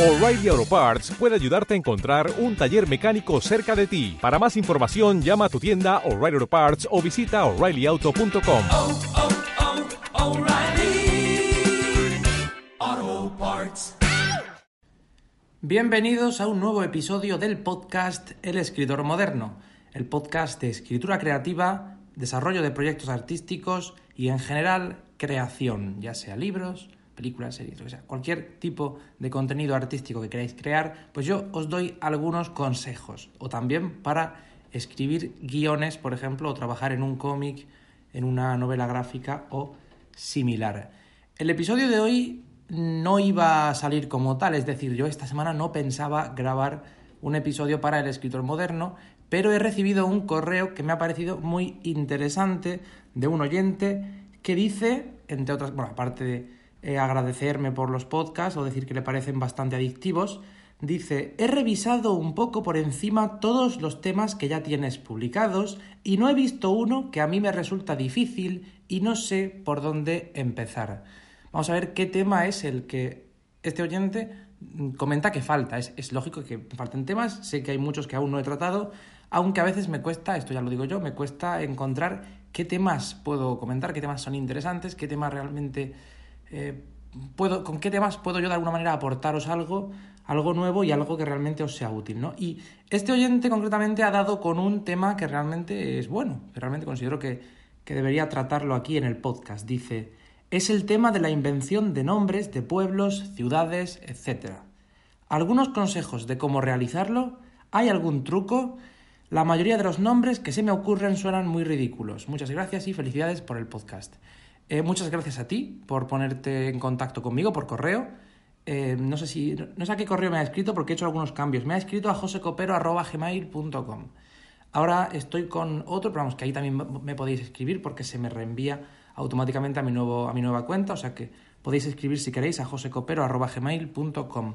O'Reilly Auto Parts puede ayudarte a encontrar un taller mecánico cerca de ti. Para más información, llama a tu tienda O'Reilly Auto Parts o visita oreillyauto.com. oh, oh, Parts. Bienvenidos a un nuevo episodio del podcast El escritor moderno, el podcast de escritura creativa, desarrollo de proyectos artísticos y en general creación, ya sea libros, películas, series, que sea, cualquier tipo de contenido artístico que queráis crear, pues yo os doy algunos consejos o también para escribir guiones, por ejemplo, o trabajar en un cómic, en una novela gráfica o similar. El episodio de hoy no iba a salir como tal, es decir, yo esta semana no pensaba grabar un episodio para el escritor moderno, pero he recibido un correo que me ha parecido muy interesante de un oyente que dice, entre otras, bueno, aparte de eh, agradecerme por los podcasts o decir que le parecen bastante adictivos, dice, he revisado un poco por encima todos los temas que ya tienes publicados y no he visto uno que a mí me resulta difícil y no sé por dónde empezar. Vamos a ver qué tema es el que este oyente mm, comenta que falta. Es, es, lógico que falten temas, sé que hay muchos que aún no he tratado, aunque a veces me cuesta, esto ya lo digo yo, me cuesta encontrar qué temas puedo comentar, qué temas son interesantes, qué temas realmente eh, puedo, con qué temas puedo yo de alguna manera aportaros algo, algo nuevo y algo que realmente os sea útil, ¿no? Y este oyente concretamente ha dado con un tema que realmente es bueno, que realmente considero que, que debería tratarlo aquí en el podcast. Dice, es el tema de la invención de nombres de pueblos, ciudades, etc. Algunos consejos de cómo realizarlo, ¿hay algún truco? La mayoría de los nombres que se me ocurren suenan muy ridículos. Muchas gracias y felicidades por el podcast. Eh, muchas gracias a ti por ponerte en contacto conmigo por correo. Eh, no sé si no sé a qué correo me ha escrito porque he hecho algunos cambios. Me ha escrito a josecopero.gmail.com. Ahora estoy con otro, pero vamos, que ahí también me podéis escribir porque se me reenvía automáticamente a mi, nuevo, a mi nueva cuenta. O sea que podéis escribir si queréis a josecopero.gmail.com.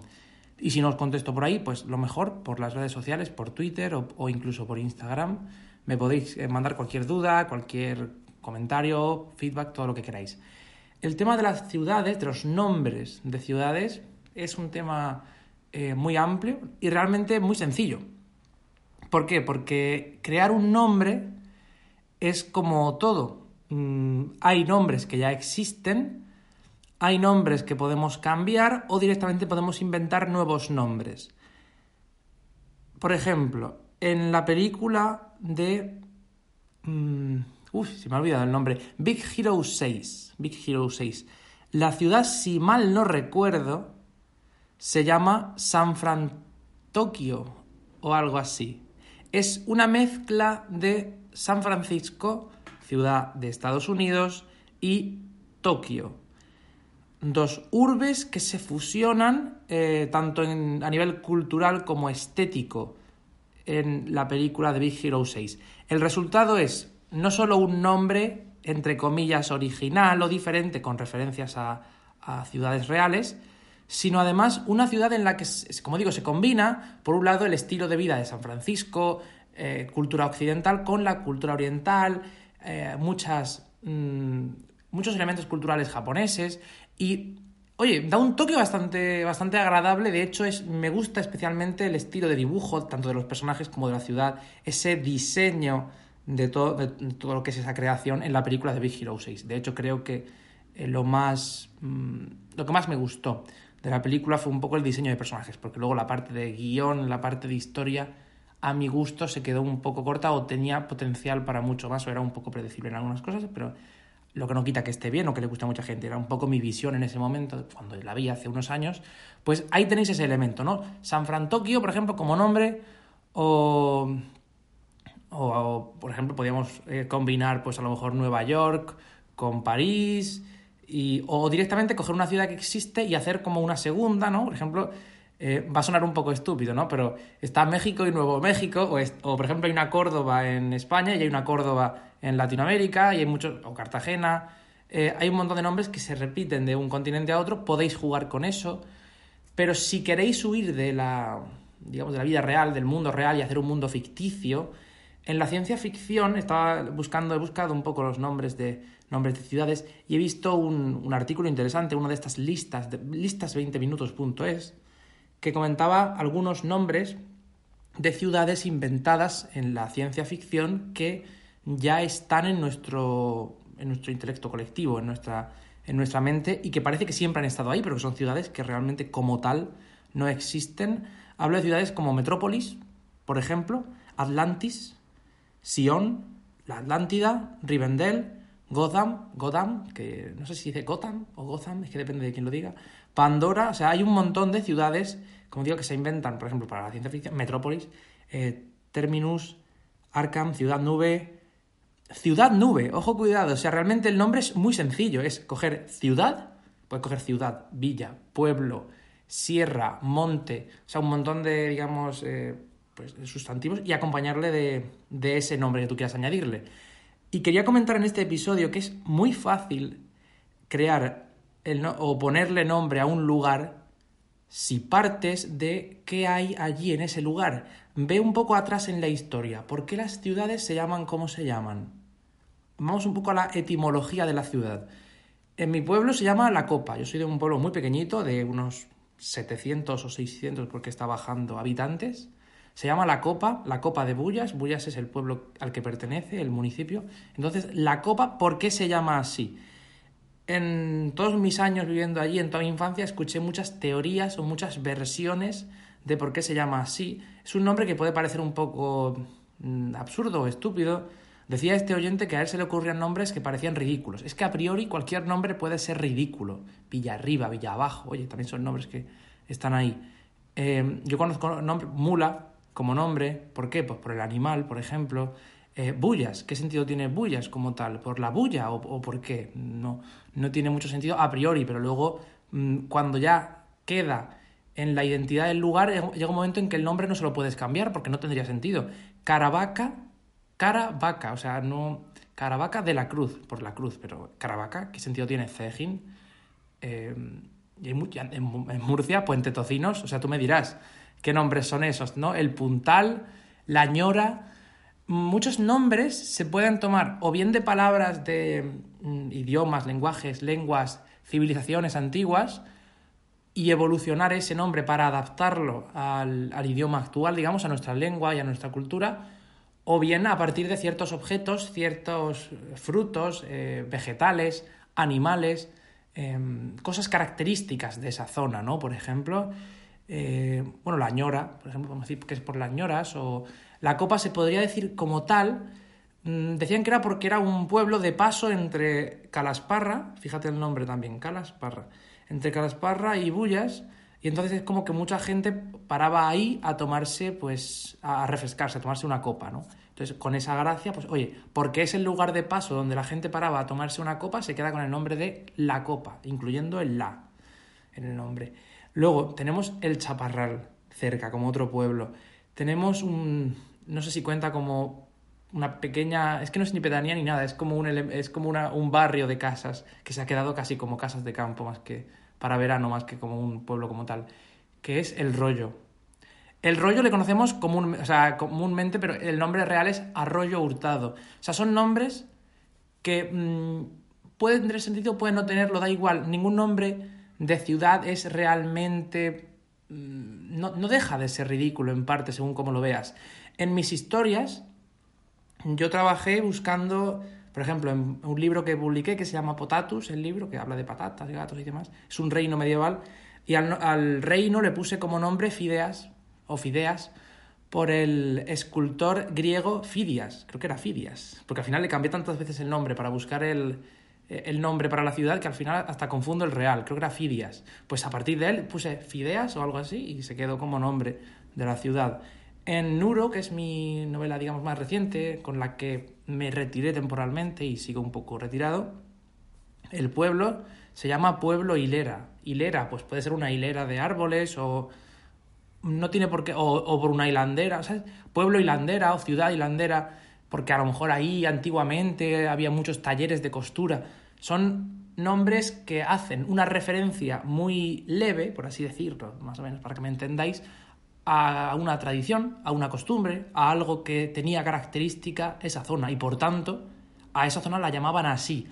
Y si no os contesto por ahí, pues lo mejor por las redes sociales, por Twitter o, o incluso por Instagram. Me podéis eh, mandar cualquier duda, cualquier comentario, feedback, todo lo que queráis. El tema de las ciudades, de los nombres de ciudades, es un tema eh, muy amplio y realmente muy sencillo. ¿Por qué? Porque crear un nombre es como todo. Mm, hay nombres que ya existen, hay nombres que podemos cambiar o directamente podemos inventar nuevos nombres. Por ejemplo, en la película de... Mmm, Uf, se me ha olvidado el nombre. Big Hero 6. Big Hero 6. La ciudad, si mal no recuerdo, se llama San Fran Tokio o algo así. Es una mezcla de San Francisco, ciudad de Estados Unidos, y Tokio. Dos urbes que se fusionan eh, tanto a nivel cultural como estético en la película de Big Hero 6. El resultado es no solo un nombre, entre comillas, original o diferente con referencias a, a ciudades reales, sino además una ciudad en la que, como digo, se combina, por un lado, el estilo de vida de San Francisco, eh, cultura occidental, con la cultura oriental, eh, muchas, mmm, muchos elementos culturales japoneses y, oye, da un toque bastante, bastante agradable, de hecho es, me gusta especialmente el estilo de dibujo, tanto de los personajes como de la ciudad, ese diseño de todo, de todo lo que es esa creación en la película de Big Hero 6. De hecho, creo que eh, lo más mmm, lo que más me gustó de la película fue un poco el diseño de personajes, porque luego la parte de guion, la parte de historia, a mi gusto se quedó un poco corta o tenía potencial para mucho más o era un poco predecible en algunas cosas, pero lo que no quita que esté bien o que le guste a mucha gente, era un poco mi visión en ese momento, cuando la vi hace unos años, pues ahí tenéis ese elemento, ¿no? San Fran Tokio, por ejemplo, como nombre, o o, por ejemplo, podríamos eh, combinar, pues a lo mejor Nueva York con París, y, o directamente coger una ciudad que existe y hacer como una segunda, ¿no? Por ejemplo, eh, va a sonar un poco estúpido, ¿no? Pero está México y Nuevo México, o, o, por ejemplo hay una Córdoba en España y hay una Córdoba en Latinoamérica, y hay muchos, o Cartagena, eh, hay un montón de nombres que se repiten de un continente a otro, podéis jugar con eso, pero si queréis huir de la, digamos, de la vida real, del mundo real y hacer un mundo ficticio, en la ciencia ficción estaba buscando, he buscado un poco los nombres de, nombres de ciudades y he visto un, artículo interesante, una de estas listas, de, listas20minutos.es, que comentaba algunos nombres de ciudades inventadas en la ciencia ficción que ya están en nuestro, en nuestro intelecto colectivo, en nuestra, en nuestra mente y que parece que siempre han estado ahí, pero que son ciudades que realmente como tal no existen. Hablo de ciudades como Metrópolis, por ejemplo, Atlantis, Sion, la Atlántida, Rivendell, Gotham, Gotham, que no sé si dice Gotham o Gotham, es que depende de quién lo diga, Pandora, o sea, hay un montón de ciudades, como digo, que se inventan, por ejemplo, para la ciencia ficción, Metrópolis, eh, Terminus, Arkham, Ciudad Nube, Ciudad Nube, ojo cuidado, o sea, realmente el nombre es muy sencillo, es coger ciudad, puedes coger ciudad, villa, pueblo, sierra, monte, o sea, un montón de, digamos, eh, pues, sustantivos y acompañarle de, de ese nombre que tú quieras añadirle. Y quería comentar en este episodio que es muy fácil crear el o ponerle nombre a un lugar si partes de qué hay allí en ese lugar. Ve un poco atrás en la historia. ¿Por qué las ciudades se llaman como se llaman? Vamos un poco a la etimología de la ciudad. En mi pueblo se llama La Copa. Yo soy de un pueblo muy pequeñito, de unos 700 o 600 porque está bajando habitantes. Se llama La Copa, La Copa de Bullas. Bullas es el pueblo al que pertenece, el municipio. Entonces, La Copa, ¿por qué se llama así? En todos mis años viviendo allí, en toda mi infancia, escuché muchas teorías o muchas versiones de por qué se llama así. Es un nombre que puede parecer un poco mm, absurdo o estúpido. Decía este oyente que a él se le ocurrían nombres que parecían ridículos. Es que a priori cualquier nombre puede ser ridículo. Villa arriba, Villa abajo, oye, también son nombres que están ahí. Eh, yo conozco nombre, mula como nombre, ¿por qué? Pues por el animal, por ejemplo. Eh, bullas, ¿qué sentido tiene bullas como tal? ¿Por la bulla o, por qué? No, no tiene mucho sentido a priori, pero luego mm, cuando ya queda en la identidad del lugar, llega un momento en que el nombre no se lo puedes cambiar porque no tendría sentido. Caravaca, Caravaca, o sea, no... Caravaca de la Cruz, por la cruz, pero Caravaca, ¿qué sentido tiene? Cejín. Eh, en, en Murcia, Puente Tocinos, o sea, tú me dirás qué nombres son esos, ¿no? El Puntal, La Ñora. Muchos nombres se pueden tomar o bien de palabras de mm, idiomas, lenguajes, lenguas, civilizaciones antiguas y evolucionar ese nombre para adaptarlo al, al idioma actual, digamos, a nuestra lengua y a nuestra cultura, o bien a partir de ciertos objetos, ciertos frutos, eh, vegetales, animales, em, cosas características de esa zona, ¿no? Por ejemplo, eh, bueno, la ñora, por ejemplo, podemos decir que es por las ñoras, o la copa se podría decir como tal, mm, decían que era porque era un pueblo de paso entre Calasparra, fíjate el nombre también, Calasparra, entre Calasparra y Bullas, y entonces es como que mucha gente paraba ahí a tomarse, pues, a refrescarse, a tomarse una copa, ¿no? Entonces, con esa gracia, pues, oye, porque es el lugar de paso donde la gente paraba a tomarse una copa, se queda con el nombre de La Copa, incluyendo el La en el nombre. Luego tenemos el Chaparral, cerca, como otro pueblo. Tenemos un, no sé si cuenta como una pequeña, es que no es ni pedanía ni nada, es como un, es como un barrio de casas que se ha quedado casi como casas de campo, más que para verano, más que como un pueblo como tal, que es El Rollo. El rollo le conocemos o sea, comúnmente, pero el nombre real es Arroyo Hurtado. O sea, son nombres que mm, pueden tener sentido, pueden no tenerlo, da igual. Ningún nombre de ciudad es realmente... mm, No, no deja de ser ridículo en parte, según como lo veas. En mis historias, yo trabajé buscando, por ejemplo, en un libro que publiqué que se llama Potatus, el libro que habla de patatas, gatos y demás. Es un reino medieval. Y al, al reino le puse como nombre Fideas, o Fideas, por el escultor griego Fidias. Creo que era Fidias. Porque al final le cambié tantas veces el nombre para buscar el, el nombre para la ciudad que al final hasta confundo el real. Creo que era Fidias. Pues a partir de él puse Fideas o algo así y se quedó como nombre de la ciudad. En Nuro, que es mi novela, digamos, más reciente, con la que me retiré temporalmente y sigo un poco retirado, el pueblo se llama Pueblo Hilera. Hilera, pues puede ser una hilera de árboles o no tiene por qué, o, o por una hilandera. Pueblo hilandera o ciudad hilandera, porque a lo mejor ahí antiguamente había muchos talleres de costura. Son nombres que hacen una referencia muy leve, por así decirlo, más o menos para que me entendáis, a una tradición, a una costumbre, a algo que tenía característica esa zona y por tanto a esa zona la llamaban así.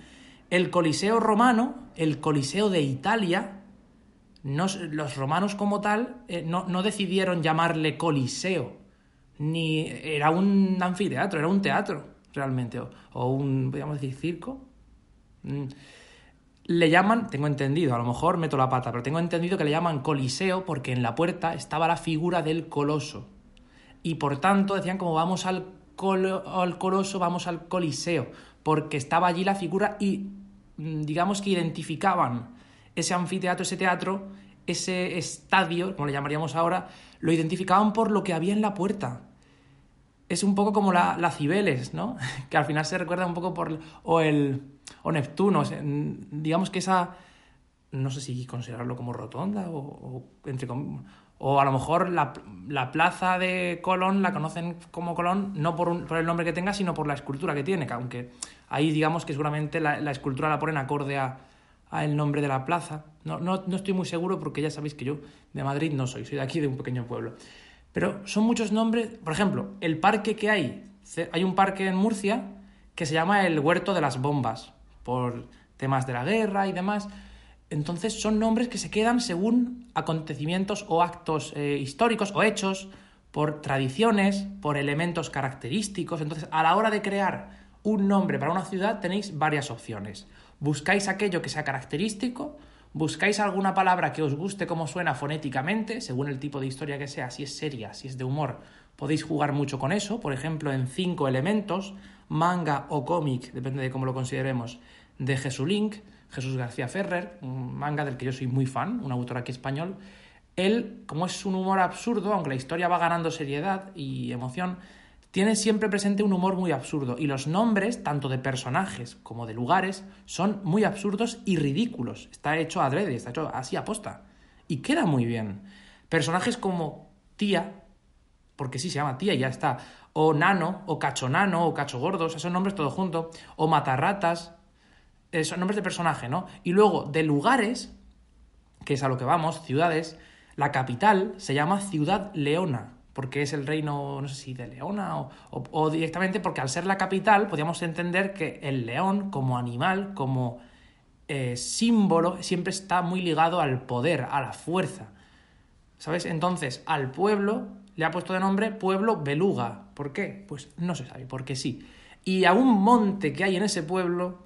El Coliseo romano, el Coliseo de Italia, no, los romanos como tal eh, no, no decidieron llamarle Coliseo, ni era un anfiteatro, era un teatro realmente, o, o un, podríamos decir, circo. Mm. Le llaman, tengo entendido, a lo mejor meto la pata, pero tengo entendido que le llaman Coliseo porque en la puerta estaba la figura del coloso. Y por tanto decían como vamos al, colo- al coloso, vamos al Coliseo, porque estaba allí la figura y mm, digamos que identificaban ese anfiteatro, ese teatro, ese estadio, como le llamaríamos ahora, lo identificaban por lo que había en la puerta es un poco como la, la Cibeles, ¿no? Que al final se recuerda un poco por... o el... o Neptuno, o sea, digamos que esa... no sé si considerarlo como rotonda o... o entre o a lo mejor la, la plaza de Colón la conocen como Colón no por, un- por el nombre que tenga, sino por la escultura que tiene, que aunque ahí digamos que seguramente la, la escultura la ponen acorde a, a el nombre de la plaza. No, no, no estoy muy seguro porque ya sabéis que yo de Madrid no soy, soy de aquí, de un pequeño pueblo. Pero son muchos nombres. Por ejemplo, el parque que hay. Hay un parque en Murcia que se llama el Huerto de las Bombas, por temas de la guerra y demás. Entonces son nombres que se quedan según acontecimientos o actos eh, históricos o hechos, por tradiciones, por elementos característicos. Entonces, a la hora de crear un nombre para una ciudad tenéis varias opciones. Buscáis aquello que sea característico, buscáis alguna palabra que os guste cómo suena fonéticamente, según el tipo de historia que sea, si es seria, si es de humor, podéis jugar mucho con eso, por ejemplo, en cinco elementos, manga o cómic, depende de cómo lo consideremos, de Jesulink, Jesús García Ferrer, un manga del que yo soy muy fan, un autor aquí español. Él, como es un humor absurdo, aunque la historia va ganando seriedad y emoción, tiene siempre presente un humor muy absurdo y los nombres, tanto de personajes como de lugares, son muy absurdos y ridículos. Está hecho adrede, está hecho así aposta. Y queda muy bien. Personajes como Tía, porque sí se llama Tía y ya está, o Nano, o Cachonano, o Cacho Gordo, o sea, son nombres todos juntos, o Matarratas, eh, son nombres de personaje, ¿no? Y luego de lugares, que es a lo que vamos, ciudades, la capital se llama Ciudad Leona, porque es el reino, no sé si de Leona o, o- directamente porque al ser la capital podríamos entender que el león como animal, como eh, símbolo, siempre está muy ligado al poder, a la fuerza. ¿Sabes? Entonces, al pueblo le ha puesto de nombre Pueblo Beluga. ¿Por qué? Pues no se sabe, porque sí. Y a un monte que hay en ese pueblo,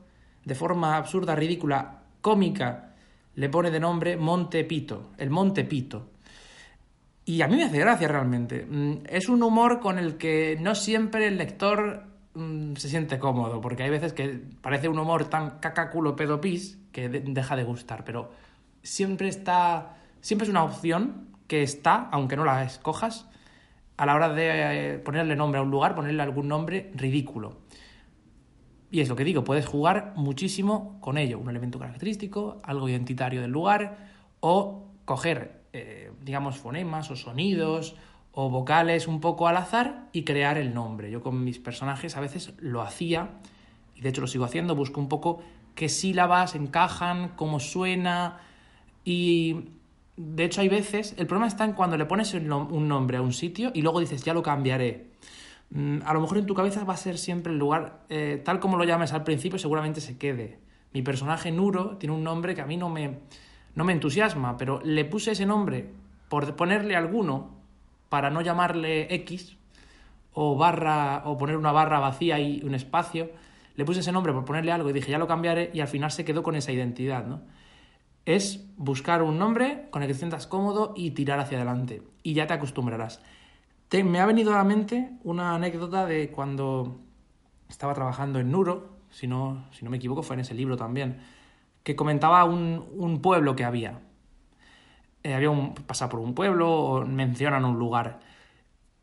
de forma absurda, ridícula, cómica, le pone de nombre Monte Pito, el Monte Pito. Y a mí me hace gracia realmente. Mm, Es un humor con el que no siempre el lector mm, se siente cómodo, porque hay veces que parece un humor tan caca culo pedo pis que de- deja de gustar, pero siempre está, siempre es una opción que está, aunque no la escojas, a la hora de eh, ponerle nombre a un lugar, ponerle algún nombre ridículo. Y es lo que digo, puedes jugar muchísimo con ello, un elemento característico, algo identitario del lugar, o coger, eh, digamos, fonemas o sonidos o vocales un poco al azar y crear el nombre. Yo con mis personajes a veces lo hacía, y de hecho lo sigo haciendo, busco un poco qué sílabas encajan, cómo suena, y de hecho hay veces, el problema está en cuando le pones un nombre a un sitio y luego dices, ya lo cambiaré. Mm, A lo mejor en tu cabeza va a ser siempre el lugar, eh, tal como lo llames al principio, seguramente se quede. Mi personaje Nuro tiene un nombre que a mí no me, no me entusiasma, pero le puse ese nombre por ponerle alguno para no llamarle X o barra o poner una barra vacía y un espacio. Le puse ese nombre por ponerle algo y dije ya lo cambiaré y al final se quedó con esa identidad, ¿no? Es buscar un nombre con el que te sientas cómodo y tirar hacia adelante y ya te acostumbrarás. Me ha venido a la mente una anécdota de cuando estaba trabajando en Nuro, si no, si no me equivoco fue en ese libro también, que comentaba un, un pueblo que había. Eh, había un, pasar por un pueblo o mencionan un lugar.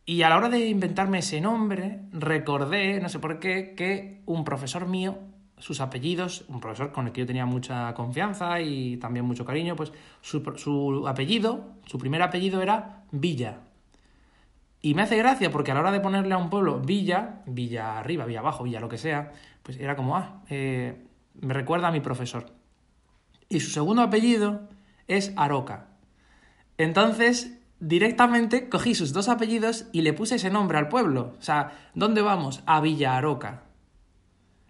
Y a la hora de inventarme ese nombre, recordé, no sé por qué, que un profesor mío, sus apellidos, un profesor con el que yo tenía mucha confianza y también mucho cariño, pues su, su apellido, su primer apellido era Villa. Y me hace gracia porque a la hora de ponerle a un pueblo Villa, Villa arriba, Villa abajo, Villa lo que sea, pues era como, ah, eh, me recuerda a mi profesor. Y su segundo apellido es Aroca. Entonces, directamente cogí sus dos apellidos y le puse ese nombre al pueblo. O sea, ¿dónde vamos? A Villa Aroca.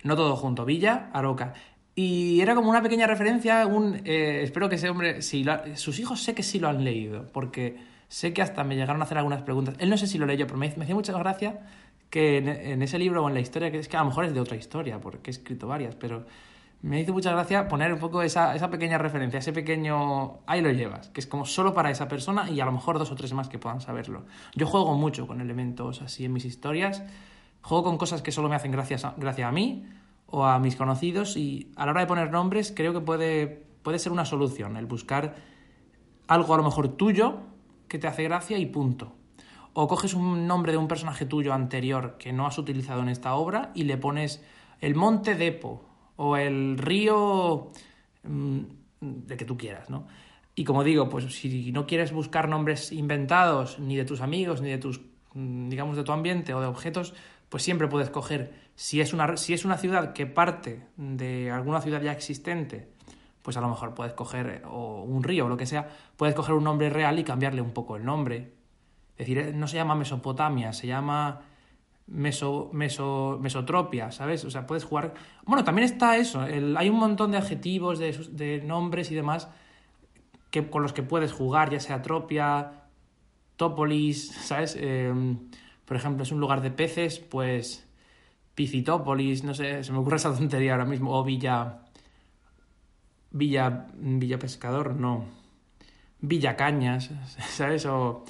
No todo junto, Villa Aroca. Y era como una pequeña referencia, un, eh, espero que ese hombre, si sus hijos sé que sí lo han leído, porque sé que hasta me llegaron a hacer algunas preguntas. Él no sé si lo leyó, pero me, me hacía mucha gracia que en, en ese libro o en la historia, que es que a lo mejor es de otra historia, porque he escrito varias, pero me hizo mucha gracia poner un poco esa, esa pequeña referencia, ese pequeño... Ahí lo llevas, que es como solo para esa persona y a lo mejor dos o tres más que puedan saberlo. Yo juego mucho con elementos así en mis historias, juego con cosas que solo me hacen gracias a, gracia a mí o a mis conocidos y a la hora de poner nombres creo que puede, puede ser una solución, el buscar algo a lo mejor tuyo que te hace gracia y punto. O coges un nombre de un personaje tuyo anterior que no has utilizado en esta obra y le pones el monte Depo o el río mm, de que tú quieras, ¿no? Y como digo, pues si no quieres buscar nombres inventados ni de tus amigos ni de tus, mm, digamos, de tu ambiente o de objetos, pues siempre puedes coger, si es una, si es una ciudad que parte de alguna ciudad ya existente, pues a lo mejor puedes coger, o un río o lo que sea, puedes coger un nombre real y cambiarle un poco el nombre. Es decir, eh, no se llama Mesopotamia, se llama meso, meso, Mesotropia, ¿sabes? O sea, puedes jugar... Bueno, también está eso, el- hay un montón de adjetivos, de, de nombres y demás que, con los que puedes jugar, ya sea Tropia, Tópolis, ¿sabes? Eh, por ejemplo, es un lugar de peces, pues Piscitópolis, no sé, se me ocurre esa tontería ahora mismo, o Villa... Villa, Villa Pescador, no. Villa Cañas, ¿sabes? O,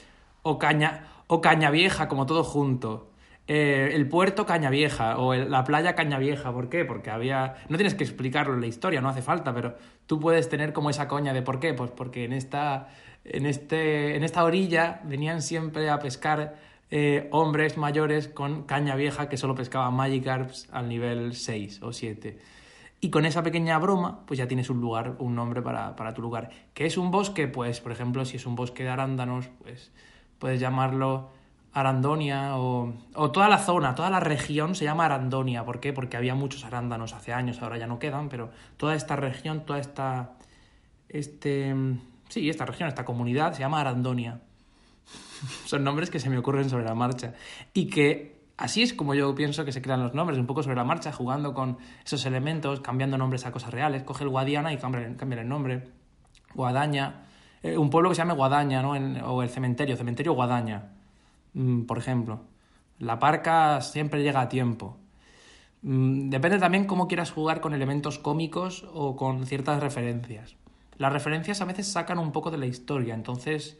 o Caña, o Caña Vieja, como todo junto. Eh, el puerto Caña Vieja o la playa Caña Vieja. ¿Por qué? Porque había... No tienes que explicarlo en la historia, no hace falta, pero tú puedes tener como esa coña de por qué. Pues porque en esta, en este, en esta orilla venían siempre a pescar eh, hombres mayores con caña vieja que solo pescaban Magikarps al nivel 6 o 7. Y con esa pequeña broma, pues ya tienes un lugar, un nombre para, para tu lugar. ¿Qué es un bosque? Pues, por ejemplo, si es un bosque de arándanos, pues puedes llamarlo Arandonia o, o toda la zona, toda la región se llama Arandonia. ¿Por qué? Porque había muchos arándanos hace años, ahora ya no quedan, pero toda esta región, toda esta... Este, sí, esta región, esta comunidad se llama Arandonia. Son nombres que se me ocurren sobre la marcha. Y que así es como yo pienso que se crean los nombres, un poco sobre la marcha, jugando con esos elementos, cambiando nombres a cosas reales. Coge el Guadiana y cambia, el nombre. Guadaña. Eh, un pueblo que se llame Guadaña, ¿no? O el cementerio, cementerio Guadaña, por ejemplo. La parca siempre llega a tiempo. Mm, Depende también cómo quieras jugar con elementos cómicos o con ciertas referencias. Las referencias a veces sacan un poco de la historia, entonces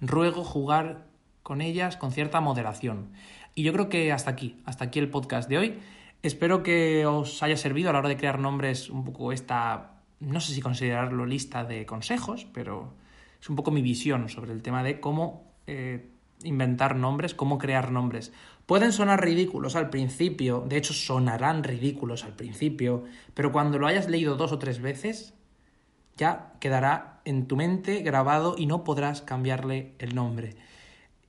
ruego jugar con ellas con cierta moderación. Y yo creo que hasta aquí, hasta aquí el podcast de hoy. Espero que os haya servido a la hora de crear nombres un poco esta, no sé si considerarlo lista de consejos, pero es un poco mi visión sobre el tema de cómo eh, inventar nombres, cómo crear nombres. Pueden sonar ridículos al principio, de hecho sonarán ridículos al principio, pero cuando lo hayas leído dos o tres veces, ya quedará en tu mente grabado y no podrás cambiarle el nombre.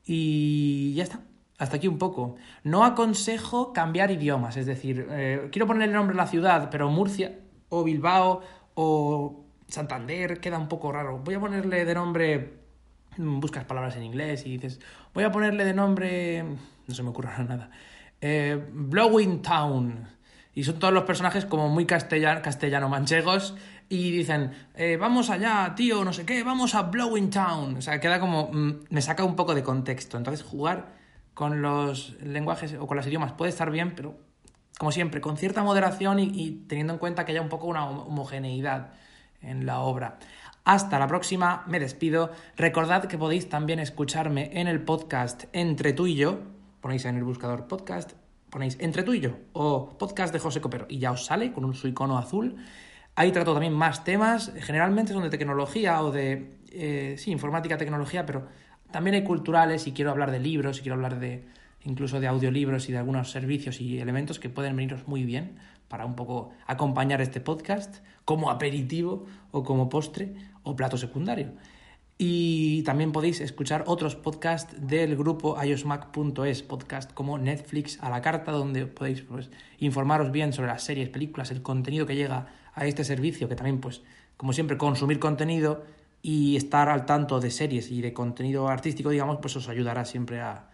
Y ya está. Hasta aquí un poco. No aconsejo cambiar idiomas, es decir, eh, quiero ponerle el nombre a la ciudad, pero Murcia o Bilbao o Santander queda un poco raro. Voy a ponerle de nombre, buscas palabras en inglés y dices, voy a ponerle de nombre, no se me ocurre nada, eh, Blowing Town. Y son todos los personajes como muy castellano, castellano-manchegos y dicen, eh, vamos allá, tío, no sé qué, vamos a Blowing Town. O sea, queda como, mm, me saca un poco de contexto. Entonces, jugar con los lenguajes o con los idiomas puede estar bien, pero como siempre, con cierta moderación y, teniendo en cuenta que haya un poco una hom- homogeneidad en la obra. Hasta la próxima, me despido. Recordad que podéis también escucharme en el podcast Entre tú y yo. Ponéis en el buscador podcast, ponéis Entre tú y yo o podcast de José Copero y ya os sale con un, su icono azul. Ahí trato también más temas, generalmente son de tecnología o de, eh, sí, informática, tecnología, pero también hay culturales y quiero hablar de libros y quiero hablar de incluso de audiolibros y de algunos servicios y elementos que pueden veniros muy bien para un poco acompañar este podcast como aperitivo o como postre o plato secundario. Y también podéis escuchar otros podcasts del grupo iosmac.es, podcast como Netflix a la carta, donde podéis pues, informaros bien sobre las series, películas, el contenido que llega a este servicio, que también, pues, como siempre, consumir contenido y estar al tanto de series y de contenido artístico, digamos, pues os ayudará siempre a,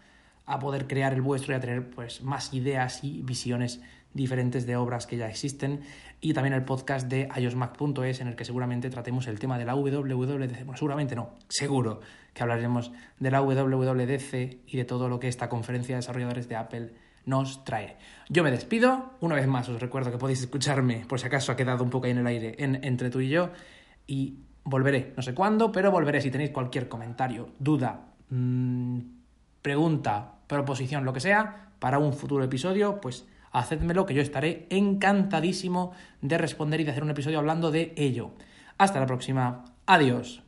a poder crear el vuestro y a tener pues más ideas y visiones diferentes de obras que ya existen y también el podcast de iosmac.es en el que seguramente tratemos el tema de la WWDC. Bueno, seguramente no, seguro que hablaremos de la WWDC y de todo lo que esta conferencia de desarrolladores de Apple nos trae. Yo me despido, una vez más os recuerdo que podéis escucharme por si acaso ha quedado un poco ahí en el aire en, entre tú y yo y volveré, no sé cuándo, pero volveré si tenéis cualquier comentario, duda, mmm, pregunta, proposición, lo que sea, para un futuro episodio, pues hacedmelo que yo estaré encantadísimo de responder y de hacer un episodio hablando de ello. Hasta la próxima. Adiós.